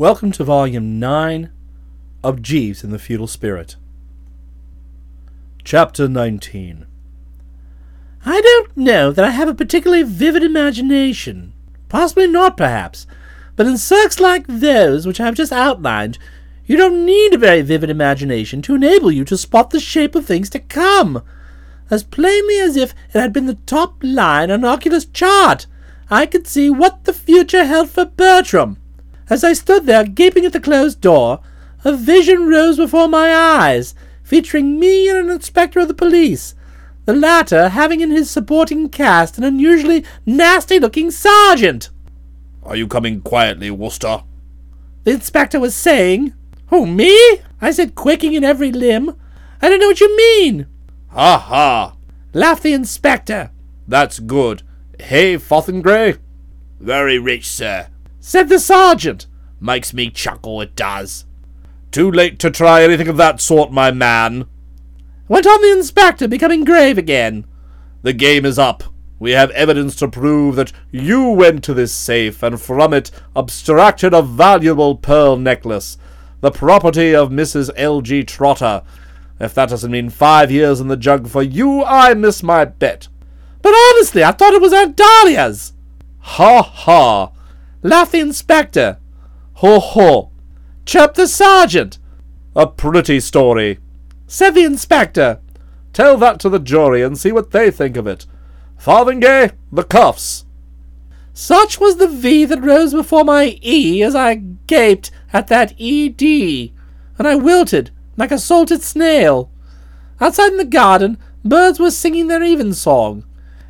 Welcome to Volume 9 of Jeeves and the Feudal Spirit. Chapter 19 I don't know that I have a particularly vivid imagination. Possibly not, perhaps. But in circs like those which I have just outlined, you don't need a very vivid imagination to enable you to spot the shape of things to come. As plainly as if it had been the top line on an Oculus chart, I could see what the future held for Bertram. As I stood there gaping at the closed door, a vision rose before my eyes, featuring me and an inspector of the police, the latter having in his supporting cast an unusually nasty-looking sergeant. Are you coming quietly, Wooster? The inspector was saying. Who, me? I said, quaking in every limb. I don't know what you mean. Ha ha! laughed the inspector. That's good. Hey, Fotheringay? Very rich, sir, said the sergeant. Makes me chuckle, it does. Too late to try anything of that sort, my man. Went on the inspector, becoming grave again. The game is up. We have evidence to prove that you went to this safe and from it abstracted a valuable pearl necklace, the property of Mrs. L.G. Trotter. If that doesn't mean five years in the jug for you, I miss my bet. But honestly, I thought it was Aunt Dahlia's. Ha ha! Laughed the inspector. Ho ho! chirped the sergeant. A pretty story, said the inspector. Tell that to the jury and see what they think of it. Fotheringay, the cuffs. Such was the V that rose before my E as I gaped at that ED, and I wilted like a salted snail. Outside in the garden, birds were singing their evensong,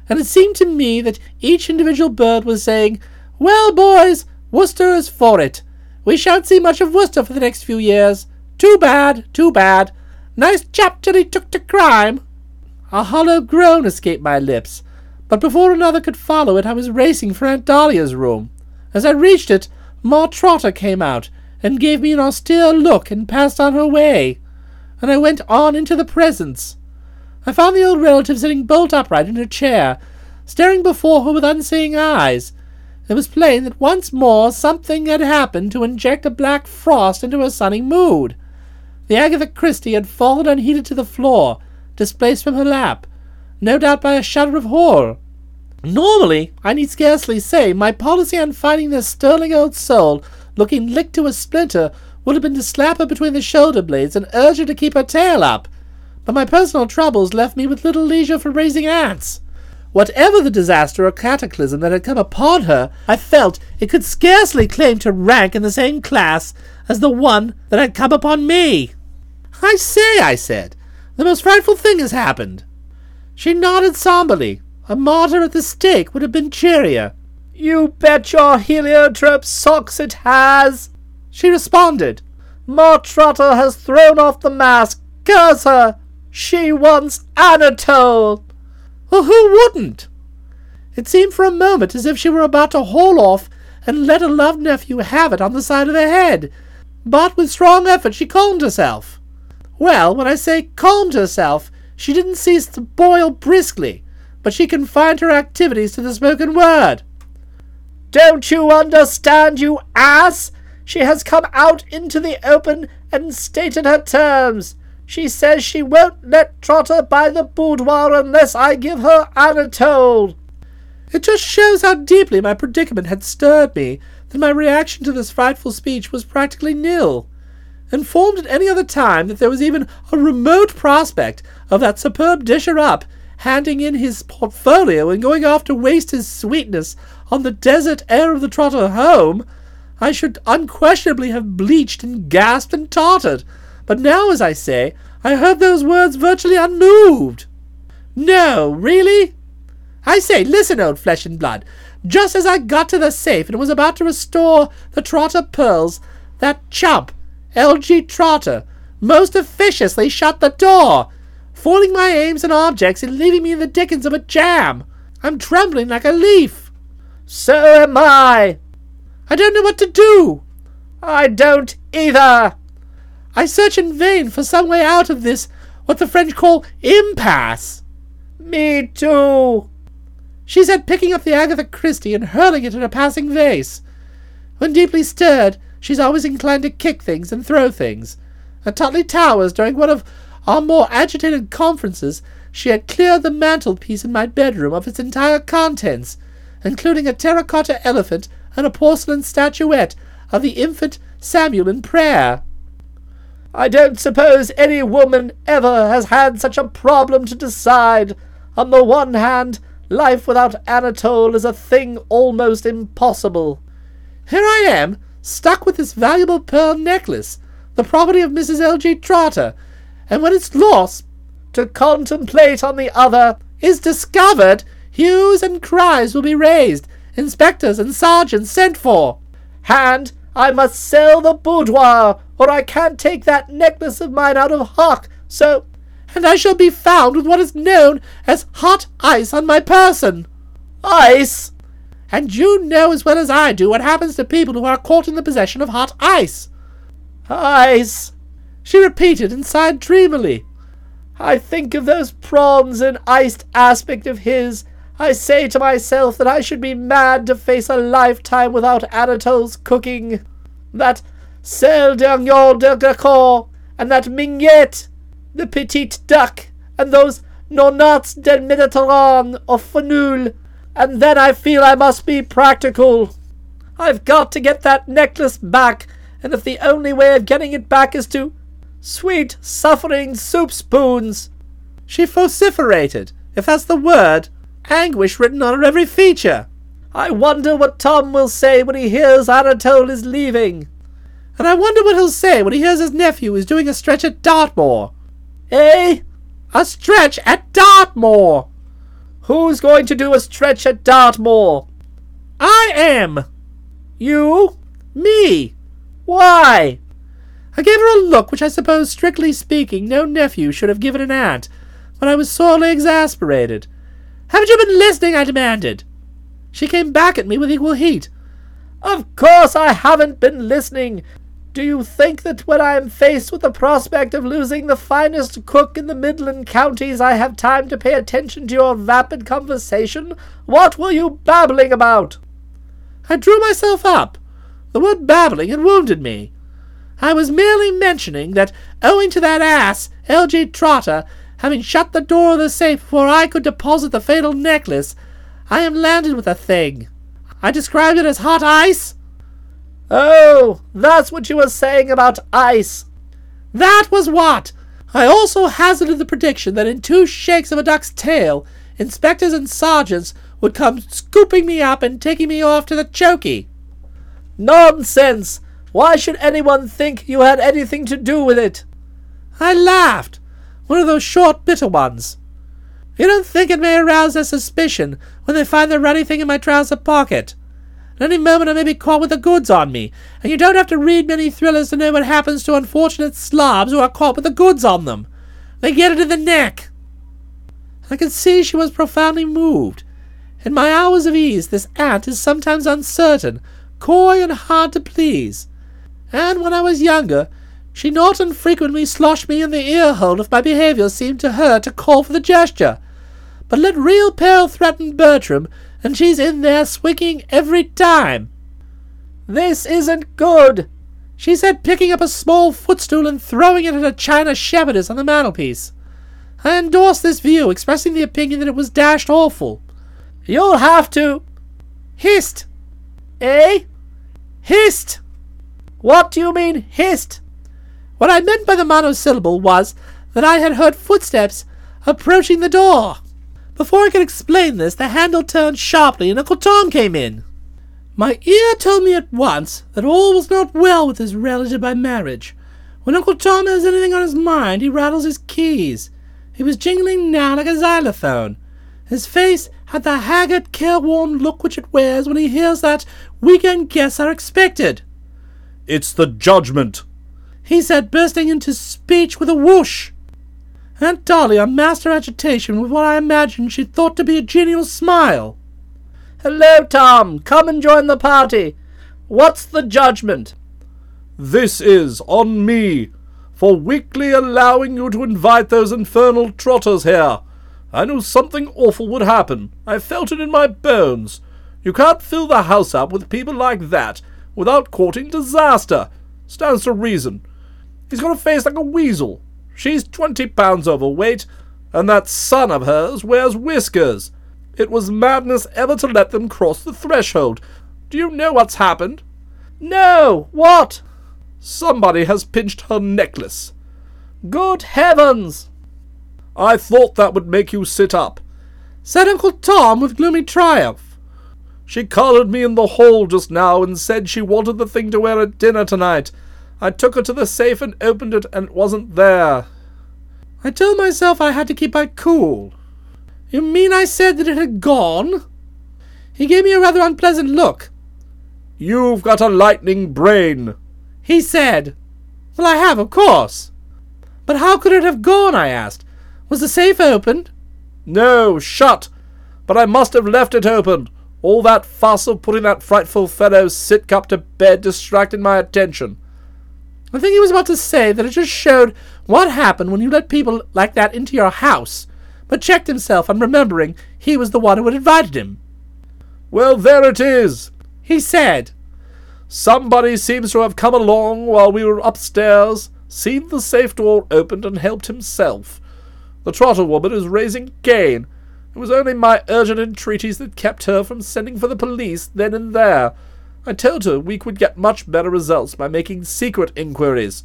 and it seemed to me that each individual bird was saying, Well, boys, Wooster is for it. We shan't see much of Wooster for the next few years. Too bad, too bad. Nice chap till he took to crime. A hollow groan escaped my lips, but before another could follow it, I was racing for Aunt Dahlia's room. As I reached it, Ma Trotter came out and gave me an austere look and passed on her way, and I went on into the presence. I found the old relative sitting bolt upright in her chair, staring before her with unseeing eyes. It was plain that once more something had happened to inject a black frost into her sunny mood. The Agatha Christie had fallen unheeded to the floor, displaced from her lap, no doubt by a shudder of horror. Normally, I need scarcely say, my policy on finding this sterling old soul looking licked to a splinter would have been to slap her between the shoulder blades and urge her to keep her tail up. But my personal troubles left me with little leisure for raising aunts. Whatever the disaster or cataclysm that had come upon her, I felt it could scarcely claim to rank in the same class as the one that had come upon me. I say, I said, the most frightful thing has happened. She nodded somberly. A martyr at the stake would have been cheerier. You bet your heliotrope socks it has, she responded. Ma Trotter has thrown off the mask. Curse her! She wants Anatole! Well, who wouldn't? It seemed for a moment as if she were about to haul off and let a loved nephew have it on the side of the head, but with strong effort she calmed herself. Well, when I say calmed herself, she didn't cease to boil briskly, but she confined her activities to the spoken word. Don't you understand, you ass? She has come out into the open and stated her terms. She says she won't let Trotter buy the boudoir unless I give her Anatole. It just shows how deeply my predicament had stirred me that my reaction to this frightful speech was practically nil. Informed at any other time that there was even a remote prospect of that superb disher up handing in his portfolio and going off to waste his sweetness on the desert air of the Trotter home, I should unquestionably have bleached and gasped and tottered. But now, as I say, I heard those words virtually unmoved. No, really? I say, listen, old flesh and blood. Just as I got to the safe and was about to restore the Trotter pearls, that chump, L.G. Trotter, most officiously shut the door foiling my aims and objects and leaving me in the dickens of a jam. I'm trembling like a leaf. So am I. I don't know what to do. I don't either. I search in vain for some way out of this, what the French call impasse. Me too. She said, picking up the Agatha Christie and hurling it at a passing vase. When deeply stirred, She's always inclined to kick things and throw things. At Totleigh Towers, during one of our more agitated conferences, she had cleared the mantelpiece in my bedroom of its entire contents, including a terracotta elephant and a porcelain statuette of the infant Samuel in prayer. I don't suppose any woman ever has had such a problem to decide. On the one hand, life without Anatole is a thing almost impossible. Here I am, stuck with this valuable pearl necklace, the property of Mrs. L.G. Trotter, and when it's lost, To contemplate on the other, is discovered, hues and cries will be raised, inspectors and sergeants sent for. And I must sell the boudoir, or I can't take that necklace of mine out of hock, so and I shall be found with what is known as hot ice on my person. ice. And you know as well as I do what happens to people who are caught in the possession of hot ice. Ice. She repeated and sighed dreamily. I think of those prawns and iced aspect of his. I say to myself that I should be mad to face a lifetime without Anatole's cooking. That sel d'agneau de Gacor, and that mignette, the petite duck, and those nonots del Mediterrane of Fenouil, and then I feel I must be practical. I've got to get that necklace back, and if the only way of getting it back is to sweet suffering soup spoons. She vociferated, if that's the word, anguish written on her every feature. I wonder what Tom will say when he hears Anatole is leaving. And I wonder what he'll say when he hears his nephew is doing a stretch at Dartmoor. Eh? A stretch at Dartmoor! Who's going to do a stretch at Dartmoor? I am! You? Me! Why? I gave her a look which I suppose, strictly speaking, no nephew should have given an aunt, but I was sorely exasperated. Haven't you been listening? I demanded. She came back at me with equal heat. Of course I haven't been listening. Do you think that when I am faced with the prospect of losing the finest cook in the Midland counties I have time to pay attention to your vapid conversation? What were you babbling about? I drew myself up. The word babbling had wounded me. I was merely mentioning that, owing to that ass, L.G. Trotter, having shut the door of the safe before I could deposit the fatal necklace, I am landed with a thing. I described it as hot ice. Oh, that's what you were saying about ice. That was what. I also hazarded the prediction that in two shakes of a duck's tail, inspectors and sergeants would come scooping me up and taking me off to the chokey. Nonsense! Why should anyone think you had anything to do with it? I laughed. One of those short, bitter ones. You don't think it may arouse their suspicion when they find the ruddy thing in my trouser pocket? At any moment I may be caught with the goods on me, and you don't have to read many thrillers to know what happens to unfortunate slobs who are caught with the goods on them. They get it in the neck. I could see she was profoundly moved. In my hours of ease, this aunt is sometimes uncertain, coy, and hard to please. And when I was younger, she not unfrequently sloshed me in the ear hole if my behaviour seemed to her to call for the gesture. But let real peril threaten Bertram, and she's in there swinging every time. This isn't good. She said, picking up a small footstool and throwing it at a china shepherdess on the mantelpiece. I endorsed this view, expressing the opinion that it was dashed awful. You'll have to. Hist! Eh? Hist! What do you mean, hist? What I meant by the monosyllable was that I had heard footsteps approaching the door. Before I could explain this, the handle turned sharply and Uncle Tom came in. My ear told me at once that all was not well with his relative by marriage. When Uncle Tom has anything on his mind, he rattles his keys. He was jingling now like a xylophone. His face had the haggard, careworn look which it wears when he hears that weekend guests are expected. It's the judgment. He said, bursting into speech with a whoosh. Aunt Dahlia unmasked her agitation with what I imagined she thought to be a genial smile. Hello, Tom. Come and join the party. What's the judgment? This is on me for weakly allowing you to invite those infernal trotters here. I knew something awful would happen. I felt it in my bones. You can't fill the house up with people like that without courting disaster. Stands to reason. He's got a face like a weasel. She's twenty pounds overweight, and that son of hers wears whiskers. It was madness ever to let them cross the threshold. Do you know what's happened? No, what? Somebody has pinched her necklace. Good heavens! I thought that would make you sit up. Said Uncle Tom with gloomy triumph. She collared me in the hall just now and said she wanted the thing to wear at dinner tonight. I took her to the safe and opened it, and it wasn't there. I told myself I had to keep my cool. You mean I said that it had gone? He gave me a rather unpleasant look. You've got a lightning brain, he said. Well, I have, of course. But how could it have gone? I asked. Was the safe opened? No, shut. But I must have left it open. All that fuss of putting that frightful fellow Sidcup to bed distracted my attention. I think he was about to say that it just showed what happened when you let people like that into your house, but checked himself on remembering he was the one who had invited him. Well, there it is, he said. Somebody seems to have come along while we were upstairs, seen the safe door opened, and helped himself. The trotter woman is raising Cain. It was only my urgent entreaties that kept her from sending for the police then and there. I told her we could get much better results by making secret inquiries.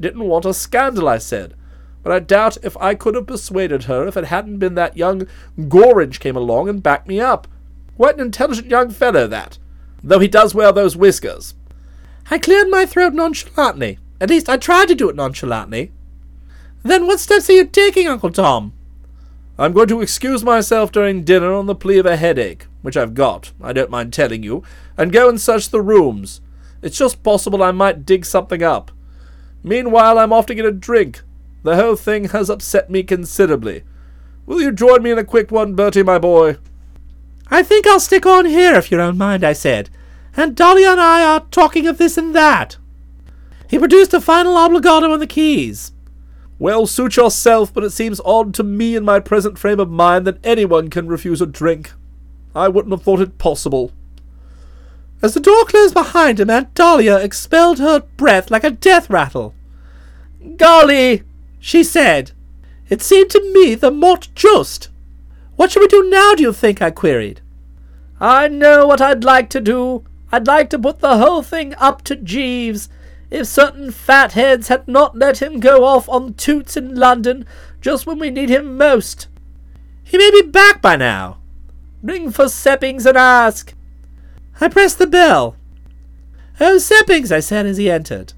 Didn't want a scandal, I said, but I doubt if I could have persuaded her if it hadn't been that young Gorringe came along and backed me up. Quite an intelligent young fellow, that, though he does wear those whiskers. I cleared my throat nonchalantly. At least I tried to do it nonchalantly. Then what steps are you taking, Uncle Tom? I'm going to excuse myself during dinner on the plea of a headache, which I've got, I don't mind telling you, and go and search the rooms. It's just possible I might dig something up. Meanwhile, I'm off to get a drink. The whole thing has upset me considerably. Will you join me in a quick one, Bertie, my boy? I think I'll stick on here, if you don't mind, I said. And Dolly and I are talking of this and that. He produced a final obligato on the keys. Well, suit yourself, but it seems odd to me in my present frame of mind that anyone can refuse a drink. I wouldn't have thought it possible. As the door closed behind him, Aunt Dahlia expelled her breath like a death rattle. Golly, she said. It seemed to me the mot juste. What shall we do now, do you think? I queried. I know what I'd like to do. I'd like to put the whole thing up to Jeeves if certain fatheads had not let him go off on toots in London just when we need him most. He may be back by now. Ring for Seppings and ask. I pressed the bell. Oh, Seppings, I said as he entered.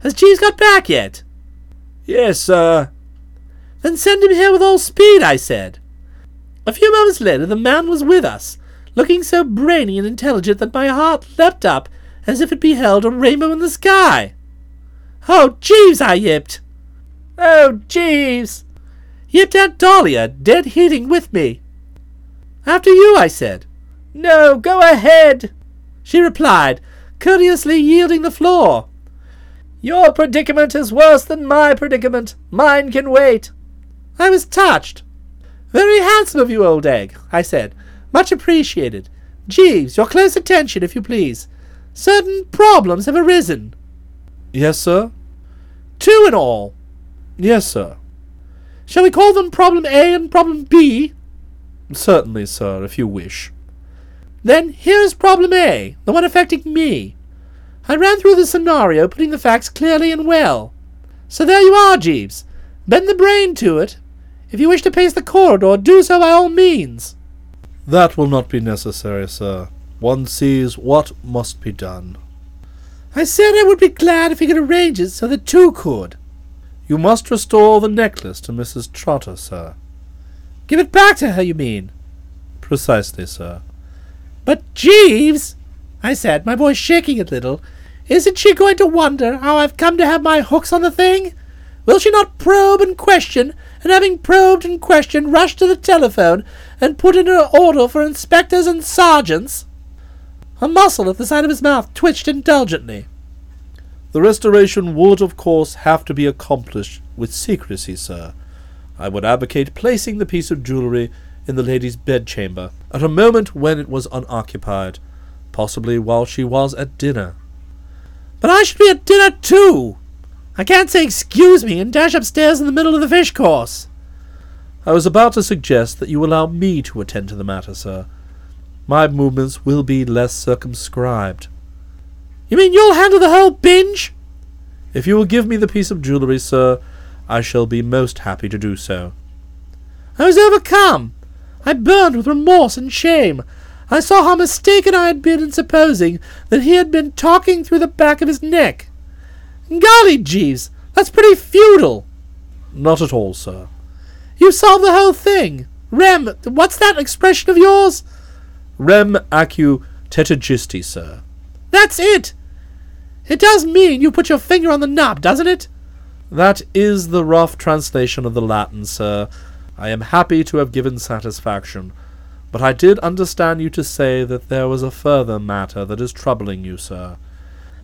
Has Jeeves got back yet? Yes, sir. Then send him here with all speed, I said. A few moments later the man was with us, looking so brainy and intelligent that my heart leapt up as if it beheld a rainbow in the sky. Oh, Jeeves, I yipped. Oh, Jeeves! Yipped Aunt Dahlia, dead heating with me. After you, I said. No, go ahead, she replied, courteously yielding the floor. Your predicament is worse than my predicament. Mine can wait. I was touched. Very handsome of you, old egg, I said. Much appreciated. Jeeves, your close attention, if you please. Certain problems have arisen. Yes, sir? Two in all. Yes, sir. Shall we call them Problem A and Problem B? Certainly, sir, if you wish. Then here's Problem A, the one affecting me. I ran through the scenario, putting the facts clearly and well. So there you are, Jeeves. Bend the brain to it. If you wish to pace the corridor, do so by all means. That will not be necessary, sir. One sees what must be done. I said I would be glad if he could arrange it so that two could. You must restore the necklace to Mrs. Trotter, sir. Give it back to her, you mean? Precisely, sir. But Jeeves, I said, my voice shaking a little, isn't she going to wonder how I've come to have my hooks on the thing? Will she not probe and question, and having probed and questioned, rush to the telephone and put in an order for inspectors and sergeants? A muscle at the side of his mouth twitched indulgently. The restoration would, of course, have to be accomplished with secrecy, sir. I would advocate placing the piece of jewellery in the lady's bedchamber at a moment when it was unoccupied, possibly while she was at dinner. But I should be at dinner too. I can't say excuse me and dash upstairs in the middle of the fish course. I was about to suggest that you allow me to attend to the matter, sir. My movements will be less circumscribed. You mean you'll handle the whole binge? If you will give me the piece of jewellery, sir, I shall be most happy to do so. I was overcome. I burned with remorse and shame. I saw how mistaken I had been in supposing that he had been talking through the back of his neck. Golly, Jeeves, that's pretty feudal. Not at all, sir. You solved the whole thing. Rem, what's that expression of yours? Rem acu tetigisti, sir. That's it. It does mean you put your finger on the knob, doesn't it? That is the rough translation of the Latin, sir. I am happy to have given satisfaction, but I did understand you to say that there was a further matter that is troubling you, sir.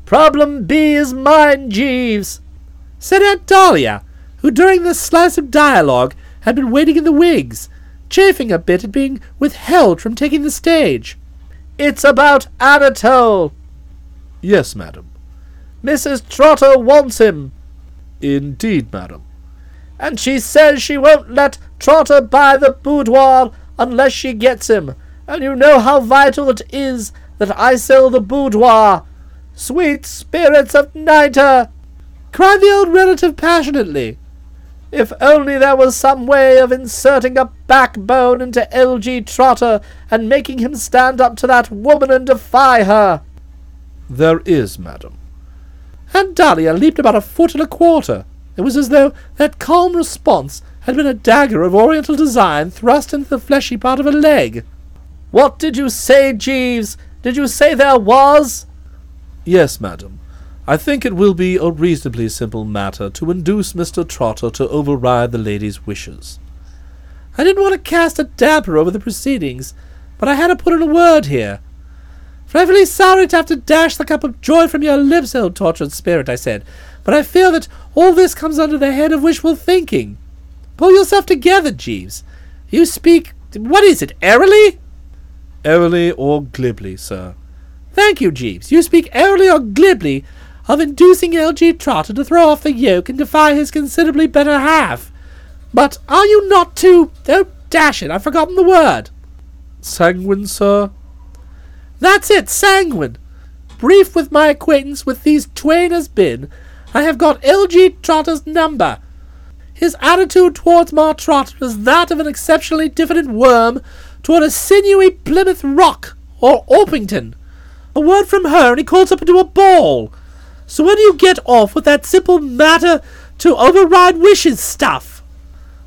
Problem B is mine, Jeeves, said Aunt Dahlia, who during this slice of dialogue had been waiting in the wigs, chafing a bit at being withheld from taking the stage. It's about Anatole. Yes, madam. Mrs. Trotter wants him. Indeed, madam. And she says she won't let Trotter buy the boudoir unless she gets him. And you know how vital it is that I sell the boudoir. Sweet spirits of Niter! cried the old relative passionately. If only there was some way of inserting a backbone into L.G. Trotter and making him stand up to that woman and defy her. There is, madam. Aunt Dahlia leaped about a foot and a quarter. It was as though that calm response had been a dagger of oriental design thrust into the fleshy part of a leg. What did you say, Jeeves? Did you say there was? Yes, madam. I think it will be a reasonably simple matter to induce Mr. Trotter to override the lady's wishes. I didn't want to cast a damper over the proceedings, but I had to put in a word here. Frightfully sorry to have to dash the cup of joy from your lips, old tortured spirit, I said, but I fear that all this comes under the head of wishful thinking. Pull yourself together, Jeeves. You speak, what is it, airily? Airily or glibly, sir. Thank you, Jeeves. You speak airily or glibly of inducing L.G. Trotter to throw off the yoke and defy his considerably better half. But are you not too... Oh, dash it, I've forgotten the word. Sanguine, sir? That's it, sanguine. Brief with my acquaintance with these twain has been, I have got L.G. Trotter's number. His attitude towards Ma Trotter is that of an exceptionally diffident worm toward a sinewy Plymouth Rock or Orpington. A word from her and he calls up into a ball. So when do you get off with that simple matter to override wishes stuff?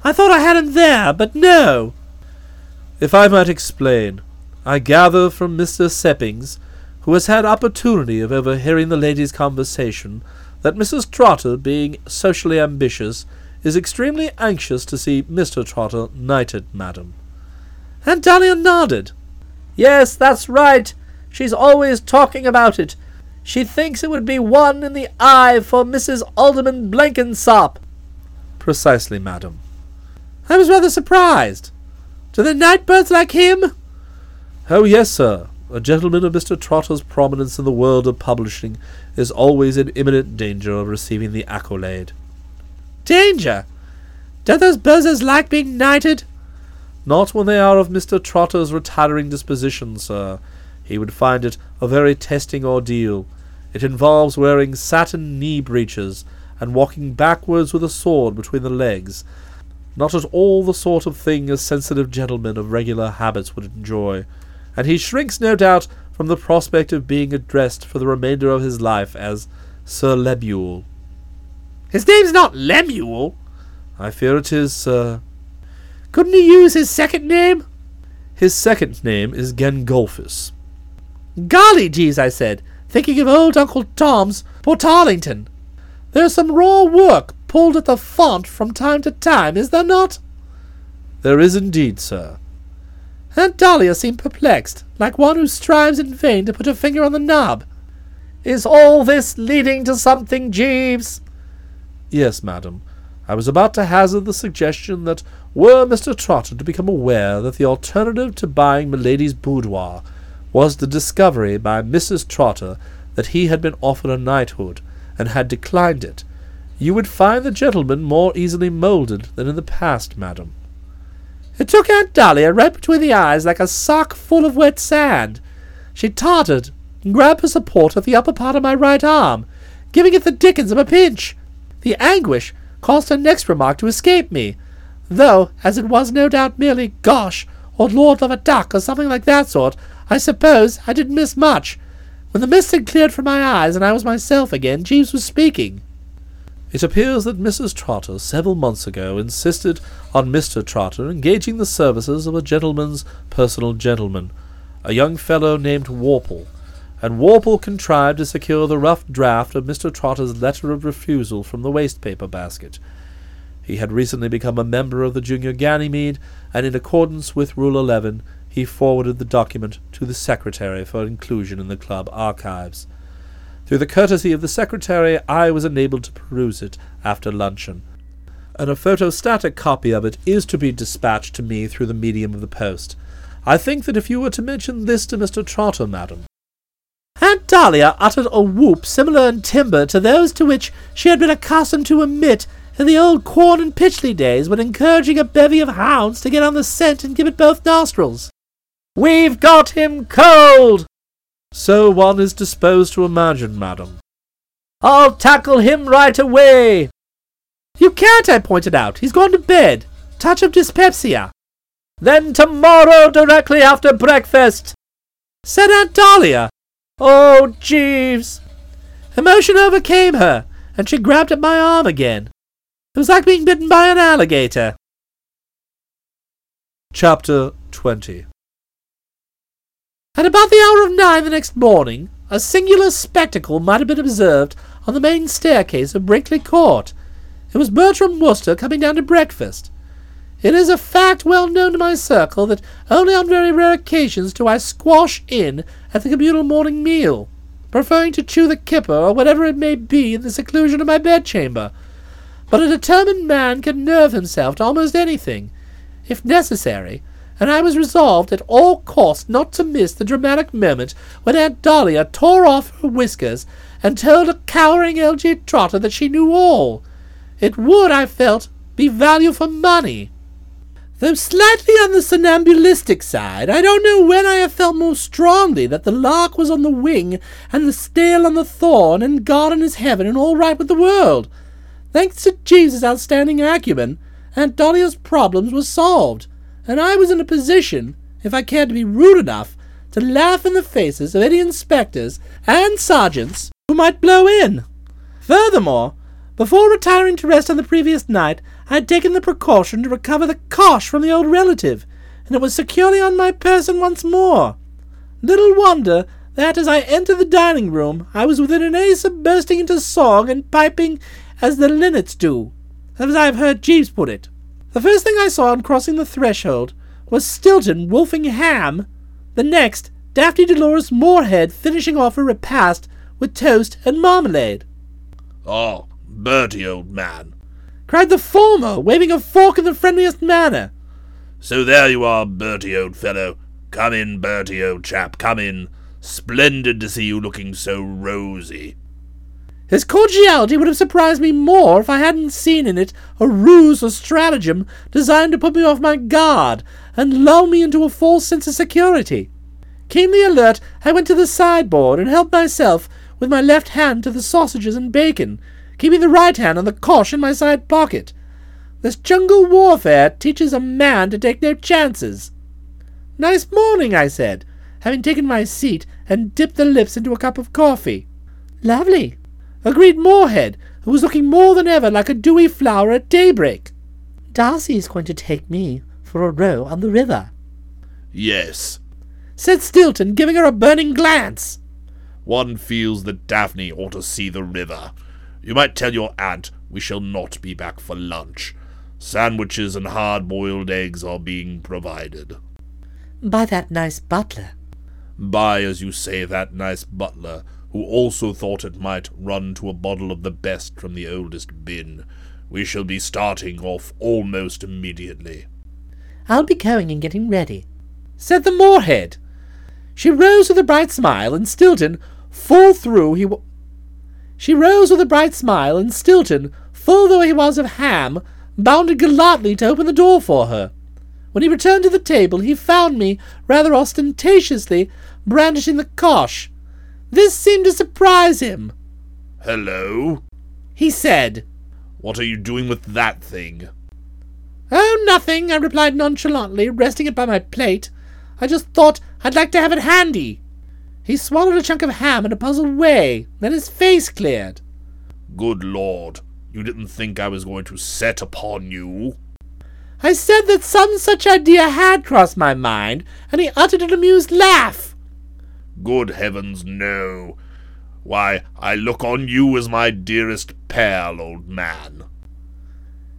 I thought I had him there, but no. If I might explain, I gather from Mr. Seppings, who has had opportunity of overhearing the lady's conversation, that Mrs. Trotter, being socially ambitious, is extremely anxious to see Mr. Trotter knighted, madam. Aunt Dahlia nodded. Yes, that's right. She's always talking about it. She thinks it would be one in the eye for Mrs. Alderman Blenkinsop. Precisely, madam. I was rather surprised. Do the nightbirds like him? Oh, yes, sir. A gentleman of Mr. Trotter's prominence in the world of publishing is always in imminent danger of receiving the accolade. Danger? Don't those bozos like being knighted? Not when they are of Mr. Trotter's retiring disposition, sir. He would find it a very testing ordeal. It involves wearing satin knee breeches and walking backwards with a sword between the legs. Not at all the sort of thing a sensitive gentleman of regular habits would enjoy, and he shrinks, no doubt, from the prospect of being addressed for the remainder of his life as Sir Lemuel. His name's not Lemuel. I fear it is, sir. Couldn't he use his second name? His second name is Gengulphus. Golly geez, I said, thinking of old Uncle Tom's Portarlington. There's some raw work pulled at the font from time to time, is there not? There is indeed, sir. Aunt Dahlia seemed perplexed, like one who strives in vain to put her finger on the knob. Is all this leading to something, Jeeves? Yes, madam. I was about to hazard the suggestion that were Mr. Trotter to become aware that the alternative to buying Milady's boudoir was the discovery by Mrs. Trotter that he had been offered a knighthood, and had declined it, you would find the gentleman more easily moulded than in the past, madam. It took Aunt Dahlia right between the eyes like a sock full of wet sand. She tottered and grabbed for support at the upper part of my right arm, giving it the dickens of a pinch. The anguish caused her next remark to escape me, though, as it was no doubt merely gosh, or Lord love a duck, or something like that sort, I suppose I didn't miss much. When the mist had cleared from my eyes and I was myself again, Jeeves was speaking. It appears that Mrs. Trotter several months ago insisted on Mr. Trotter engaging the services of a gentleman's personal gentleman, a young fellow named Warple, and Warple contrived to secure the rough draft of Mr. Trotter's letter of refusal from the waste-paper basket. He had recently become a member of the Junior Ganymede, and in accordance with Rule 11, he forwarded the document to the secretary for inclusion in the club archives. Through the courtesy of the secretary, I was enabled to peruse it after luncheon, and a photostatic copy of it is to be dispatched to me through the medium of the post. I think that if you were to mention this to Mr. Trotter, madam, Aunt Dahlia uttered a whoop similar in timbre to those to which she had been accustomed to emit in the old Quorn and Pytchley days when encouraging a bevy of hounds to get on the scent and give it both nostrils. We've got him cold! So one is disposed to imagine, madam. I'll tackle him right away! You can't, I pointed out. He's gone to bed. Touch of dyspepsia. Then tomorrow directly after breakfast, said Aunt Dahlia. Oh, Jeeves! Emotion overcame her, and she grabbed at my arm again. It was like being bitten by an alligator. Chapter 20 At about the hour of nine the next morning, a singular spectacle might have been observed on the main staircase of Brinkley Court. It was Bertram Wooster coming down to breakfast. It is a fact well known to my circle that only on very rare occasions do I squash in at the communal morning meal, preferring to chew the kipper or whatever it may be in the seclusion of my bedchamber. But a determined man can nerve himself to almost anything, if necessary, and I was resolved at all costs not to miss the dramatic moment when Aunt Dahlia tore off her whiskers and told a cowering L.G. Trotter that she knew all. It would, I felt, be value for money. Though slightly on the somnambulistic side, I don't know when I have felt more strongly that the lark was on the wing and the snail on the thorn and God in his heaven and all right with the world. Thanks to Jeeves's outstanding acumen, Aunt Dahlia's problems were solved, and I was in a position, if I cared to be rude enough, to laugh in the faces of any inspectors and sergeants who might blow in. Furthermore, before retiring to rest on the previous night, I had taken the precaution to recover the cosh from the old relative, and it was securely on my person once more. Little wonder that as I entered the dining room I was within an ace of bursting into song and piping as the linnets do, as I have heard Jeeves put it. The first thing I saw on crossing the threshold was Stilton wolfing ham. The next, Daphne Dolores Morehead finishing off her repast with toast and marmalade. Oh, Bertie, old man, cried the former, waving a fork in the friendliest manner. So there you are, Bertie, old fellow. Come in, Bertie, old chap, come in. Splendid to see you looking so rosy. His cordiality would have surprised me more if I hadn't seen in it a ruse or stratagem designed to put me off my guard and lull me into a false sense of security. Keenly alert, I went to the sideboard and helped myself with my left hand to the sausages and bacon, keeping the right hand on the cosh in my side pocket. This jungle warfare teaches a man to take no chances. Nice morning, I said, having taken my seat and dipped the lips into a cup of coffee. Lovely, agreed Morehead, who was looking more than ever like a dewy flower at daybreak. D'Arcy is going to take me for a row on the river. Yes, said Stilton, giving her a burning glance. One feels that Daphne ought to see the river. You might tell your aunt we shall not be back for lunch. Sandwiches and hard-boiled eggs are being provided. By that nice butler. By, as you say, that nice butler, who also thought it might run to a bottle of the best from the oldest bin. We shall be starting off almost immediately. I'll be going and getting ready, said the Morehead. She rose with a bright smile, and Stilton, full through he. W- she rose with a bright smile, and Stilton, full though he was of ham, bounded gallantly to open the door for her. When he returned to the table, he found me, rather ostentatiously, brandishing the cosh. This seemed to surprise him. Hello? He said, What are you doing with that thing? Oh, nothing, I replied nonchalantly, resting it by my plate. I just thought I'd like to have it handy. He swallowed a chunk of ham in a puzzled way, then his face cleared. Good lord, you didn't think I was going to set upon you? I said that some such idea had crossed my mind, and he uttered an amused laugh. Good heavens, no. Why, I look on you as my dearest pal, old man.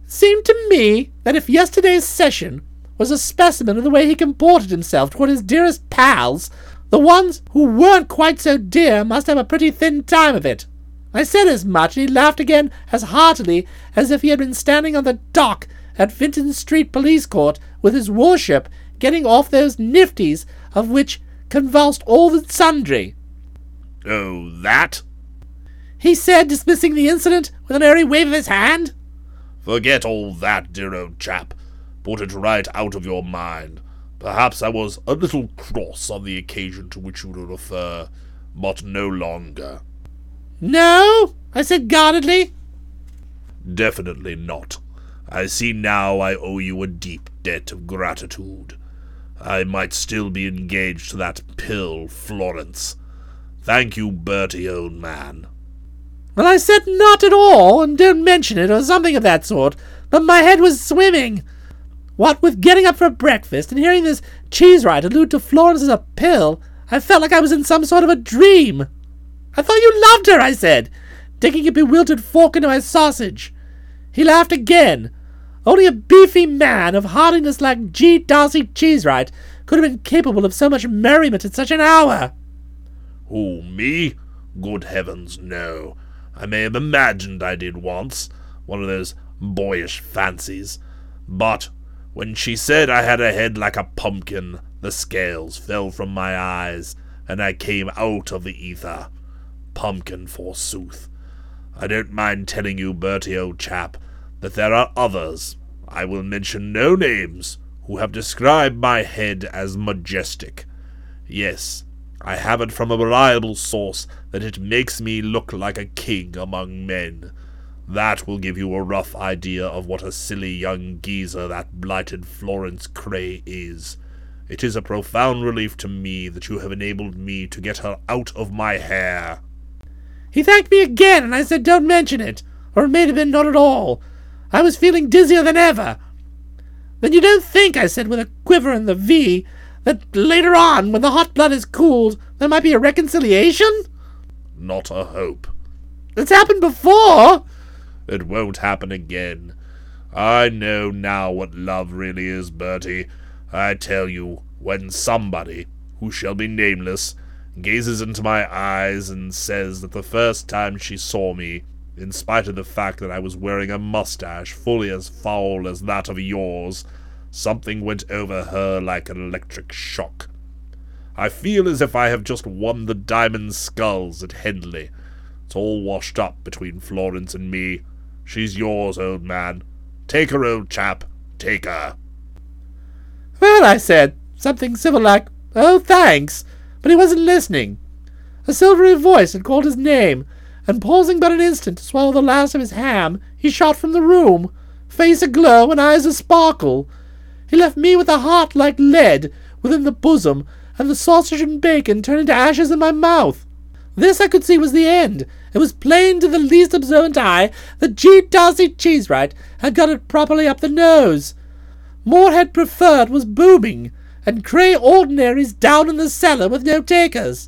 Seemed to me that if yesterday's session was a specimen of the way he comported himself toward his dearest pals, the ones who weren't quite so dear must have a pretty thin time of it. I said as much, and he laughed again as heartily as if he had been standing on the dock at Vinton Street Police Court with his warship getting off those nifties of which convulsed all the sundry. Oh, that? He said, dismissing the incident with an airy wave of his hand. Forget all that, dear old chap. Put it right out of your mind. Perhaps I was a little cross on the occasion to which you refer, but no longer. No, I said guardedly. Definitely not. I see now I owe you a deep debt of gratitude. I might still be engaged to that pill, Florence. Thank you, Bertie, old man. Well, I said not at all, and don't mention it, or something of that sort, but my head was swimming. What with getting up for breakfast and hearing this cheese Cheesewright allude to Florence as a pill, I felt like I was in some sort of a dream. I thought you loved her, I said, digging a bewildered fork into my sausage. He laughed again. Only a beefy man of hardiness like G. D'Arcy Cheesewright could have been capable of so much merriment at such an hour. Who, me? Good heavens, no. I may have imagined I did once, one of those boyish fancies. But when she said I had a head like a pumpkin, the scales fell from my eyes, and I came out of the ether. Pumpkin, forsooth. I don't mind telling you, Bertie, old chap, that there are others, I will mention no names, who have described my head as majestic. Yes, I have it from a reliable source that it makes me look like a king among men. That will give you a rough idea of what a silly young geezer that blighted Florence Craye is. It is a profound relief to me that you have enabled me to get her out of my hair. He thanked me again, and I said, Don't mention it, or it may have been not at all. I was feeling dizzier than ever. Then you don't think, I said with a quiver in the V, that later on, when the hot blood is cooled, there might be a reconciliation? Not a hope. It's happened before. It won't happen again. I know now what love really is, Bertie. I tell you, when somebody, who shall be nameless, gazes into my eyes and says that the first time she saw me, in spite of the fact that I was wearing a mustache fully as foul as that of yours, something went over her like an electric shock. I feel as if I have just won the Diamond Sculls at Henley. It's all washed up between Florence and me. She's yours, old man. Take her, old chap. Take her. Well, I said, something civil like, Oh, thanks, but he wasn't listening. A silvery voice had called his name, and pausing but an instant to swallow the last of his ham, he shot from the room, face aglow and eyes a sparkle. He left me with a heart like lead within the bosom, and the sausage and bacon turned into ashes in my mouth. This I could see was the end. It was plain to the least observant eye that G. D'Arcy Cheesewright had got it properly up the nose. Morehead Preferred was booming, and Craye Ordinaries down in the cellar with no takers.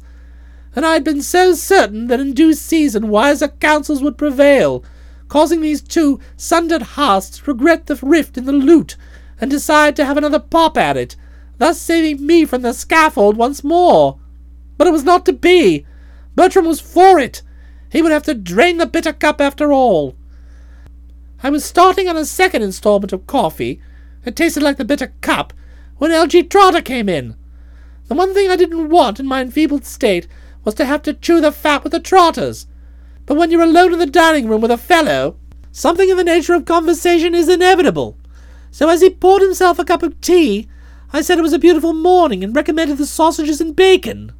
And I had been so certain that in due season wiser counsels would prevail, causing these two sundered hearts to regret the rift in the lute, and decide to have another pop at it, thus saving me from the scaffold once more. But it was not to be. Bertram was for it. He would have to drain the bitter cup after all. I was starting on a second installment of coffee. It tasted like the bitter cup when L.G. Trotter came in. The one thing I didn't want in my enfeebled state was to have to chew the fat with the trotters. But when you're alone in the dining room with a fellow, something in the nature of conversation is inevitable. So as he poured himself a cup of tea, I said it was a beautiful morning and recommended the sausages and bacon.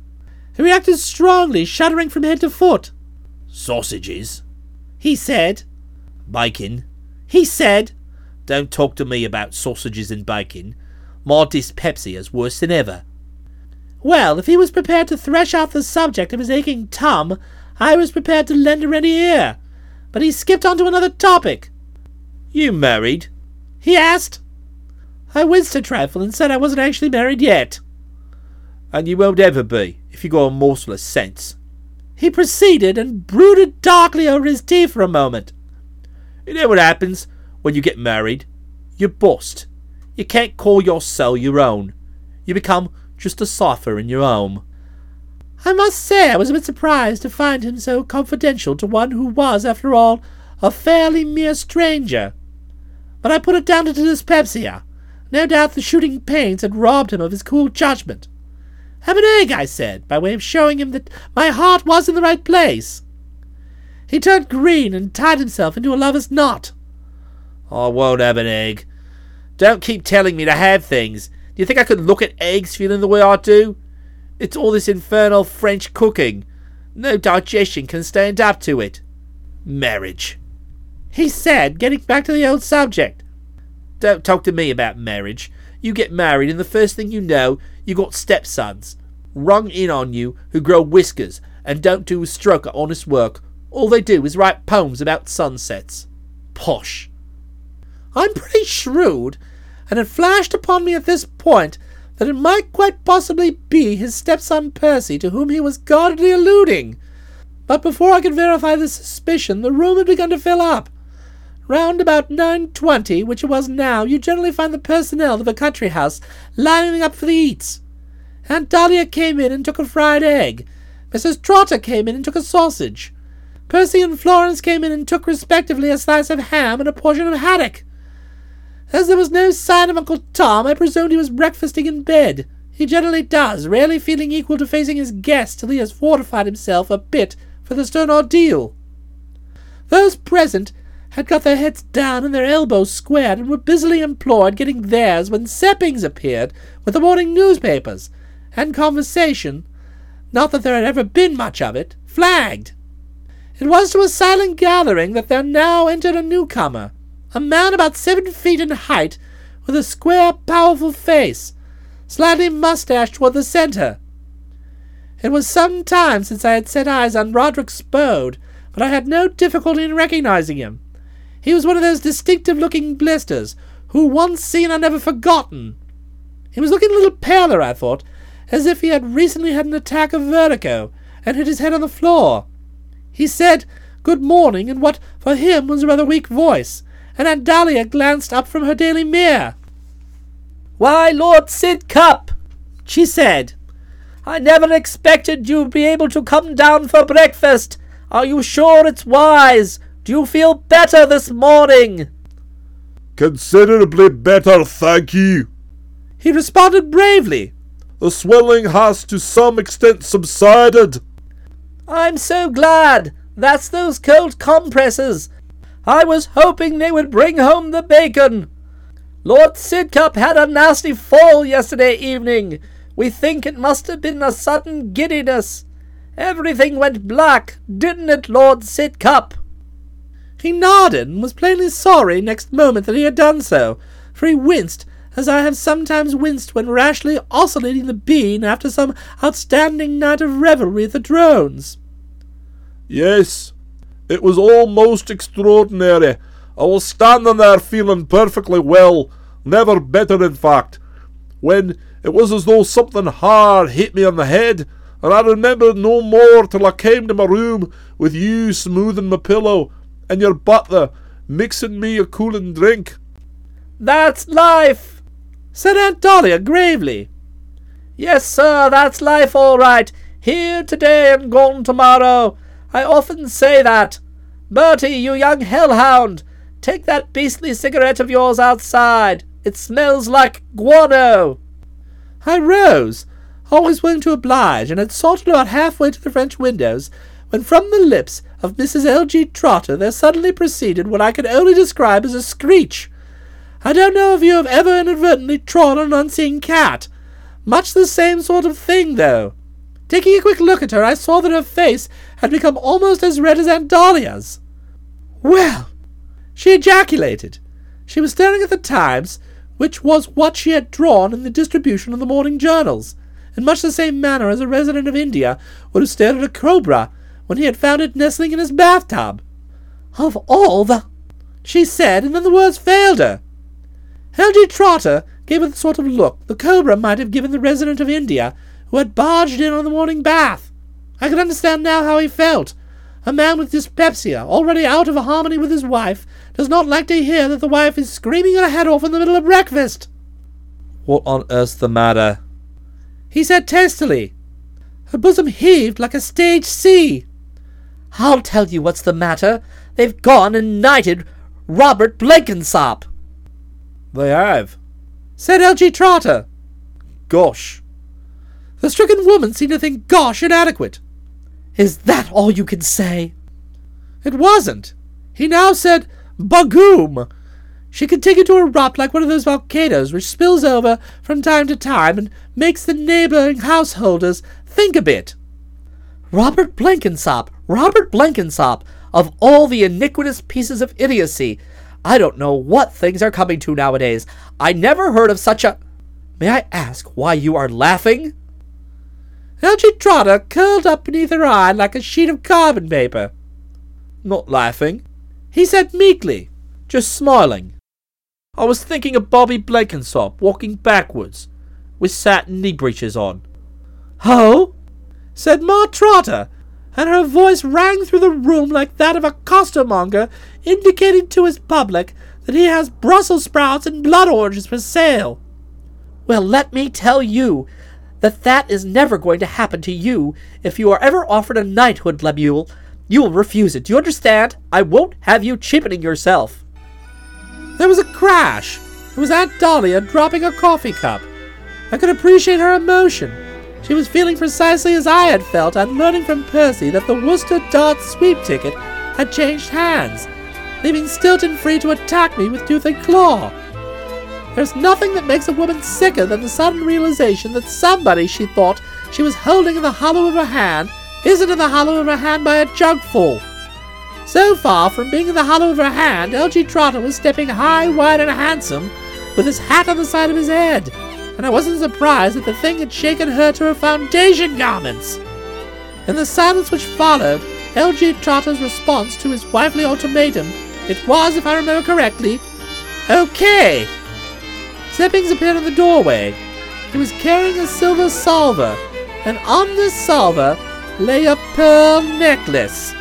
He reacted strongly, shuddering from head to foot. Sausages? He said, Bacon? he said, Don't talk to me about sausages and bacon. My dyspepsia is worse than ever. Well, if he was prepared to thresh out the subject of his aching tum, I was prepared to lend a ready ear. But he skipped on to another topic. You married? He asked. I winced a trifle and said I wasn't actually married yet. And you won't ever be, if you got a morsel of sense. He proceeded and brooded darkly over his tea for a moment. You know what happens when you get married? You're bust. You can't call your soul your own. You become just a cipher in your home. I must say I was a bit surprised to find him so confidential to one who was, after all, a fairly mere stranger. But I put it down to dyspepsia. No doubt the shooting pains had robbed him of his cool judgment. Have an egg, I said, by way of showing him that my heart was in the right place. He turned green and tied himself into a lover's knot. I won't have an egg. Don't keep telling me to have things. Do you think I could look at eggs feeling the way I do? It's all this infernal French cooking. No digestion can stand up to it. Marriage. He said, getting back to the old subject. Don't talk to me about marriage. You get married, and the first thing you know, you got stepsons, rung in on you, who grow whiskers and don't do a stroke of honest work. All they do is write poems about sunsets. Posh. I'm pretty shrewd, and it flashed upon me at this point that it might quite possibly be his stepson Percy to whom he was guardedly alluding. But before I could verify the suspicion, the room had begun to fill up. Round about nine twenty, which it was now, you generally find the personnel of a country house lining up for the eats. Aunt Dahlia came in and took a fried egg. Mrs. Trotter came in and took a sausage. Percy and Florence came in and took respectively a slice of ham and a portion of haddock. As there was no sign of Uncle Tom, I presumed he was breakfasting in bed. He generally does, rarely feeling equal to facing his guests till he has fortified himself a bit for the stern ordeal. Those present had got their heads down and their elbows squared and were busily employed getting theirs when Seppings appeared with the morning newspapers, and conversation, not that there had ever been much of it, flagged. It was to a silent gathering that there now entered a newcomer, a man about seven feet in height, with a square, powerful face, slightly mustached toward the centre. It was some time since I had set eyes on Roderick Spode, but I had no difficulty in recognizing him. He was one of those distinctive-looking blisters, who once seen are never forgotten. He was looking a little paler, I thought, as if he had recently had an attack of vertigo, and hit his head on the floor. He said good morning in what for him was a rather weak voice, and Aunt Dahlia glanced up from her Daily Mirror. Why, Lord Sidcup, She said, I never expected you'd be able to come down for breakfast. Are you sure it's wise? Do you feel better this morning? Considerably better, thank you. he responded bravely. The swelling has to some extent subsided. I'm so glad. That's those cold compresses. I was hoping they would bring home the bacon. Lord Sidcup had a nasty fall yesterday evening. We think it must have been a sudden giddiness. Everything went black, didn't it, Lord Sidcup? He nodded and was plainly sorry next moment that he had done so, for he winced as I have sometimes winced when rashly oscillating the bean after some outstanding night of revelry at the drones. Yes, it was all most extraordinary. I was standing there feeling perfectly well, never better in fact, when it was as though something hard hit me on the head, and I remembered no more till I came to my room with you smoothing my pillow, and your butler mixing me a cooling drink. That's life. Said Aunt Dahlia gravely. Yes, sir, that's life all right. Here today and gone tomorrow. I often say that. Bertie, you young hellhound, take that beastly cigarette of yours outside. It smells like guano. I rose. always willing to oblige, and had sauntered about halfway to the French windows, when from the lips of Mrs. L. G. Trotter there suddenly proceeded what I can only describe as a screech. I don't know if you have ever inadvertently trod on an unseen cat. Much the same sort of thing, though. Taking a quick look at her, I saw that her face had become almost as red as Aunt Dahlia's. Well, she ejaculated. She was staring at the Times, which was what she had drawn in the distribution of the morning journals, in much the same manner as a resident of India would have stared at a cobra when he had found it nestling in his bathtub. Of all the... she said, and then the words failed her. L.G. Trotter gave her the sort of look the cobra might have given the resident of India who had barged in on the morning bath. I can understand now how he felt. A man with dyspepsia, already out of harmony with his wife, does not like to hear that the wife is screaming her head off in the middle of breakfast. What on earth's the matter? He said testily. Her bosom heaved like a stage sea. I'll tell you what's the matter. They've gone and knighted Robert Blenkinsop. They have, said L.G. Trotter. Gosh. The stricken woman seemed to think gosh inadequate. Is that all you can say? It wasn't. He now said bagoom. She continued to erupt like one of those volcanoes which spills over from time to time and makes the neighboring householders think a bit. Robert Blenkinsop, Robert Blenkinsop, of all the iniquitous pieces of idiocy. I don't know what things are coming to nowadays. I never heard of such a. May I ask why you are laughing? Trotter curled up beneath her eye like a sheet of carbon paper. Not laughing, he said meekly, just smiling. I was thinking of Bobby Blenkinsop walking backwards, with satin knee breeches on. Oh? said Ma Trotter, and her voice rang through the room like that of a costermonger indicating to his public that he has Brussels sprouts and blood oranges for sale. Well, let me tell you that that is never going to happen to you if you are ever offered a knighthood, Lemuel. You will refuse it. Do you understand? I won't have you cheapening yourself. There was a crash. It was Aunt Dahlia dropping a coffee cup. I could appreciate her emotion. She was feeling precisely as I had felt on learning from Percy that the Worcester Dart sweep ticket had changed hands, leaving Stilton free to attack me with tooth and claw. There's nothing that makes a woman sicker than the sudden realization that somebody she thought she was holding in the hollow of her hand isn't in the hollow of her hand by a jugful. So far from being in the hollow of her hand, L.G. Trotter was stepping high, wide, and handsome, with his hat on the side of his head and I wasn't surprised that the thing had shaken her to her foundation garments. In the silence which followed, L.G. Trotter's response to his wifely ultimatum, it was, if I remember correctly, okay. Seppings appeared in the doorway. He was carrying a silver salver, and on this salver lay a pearl necklace.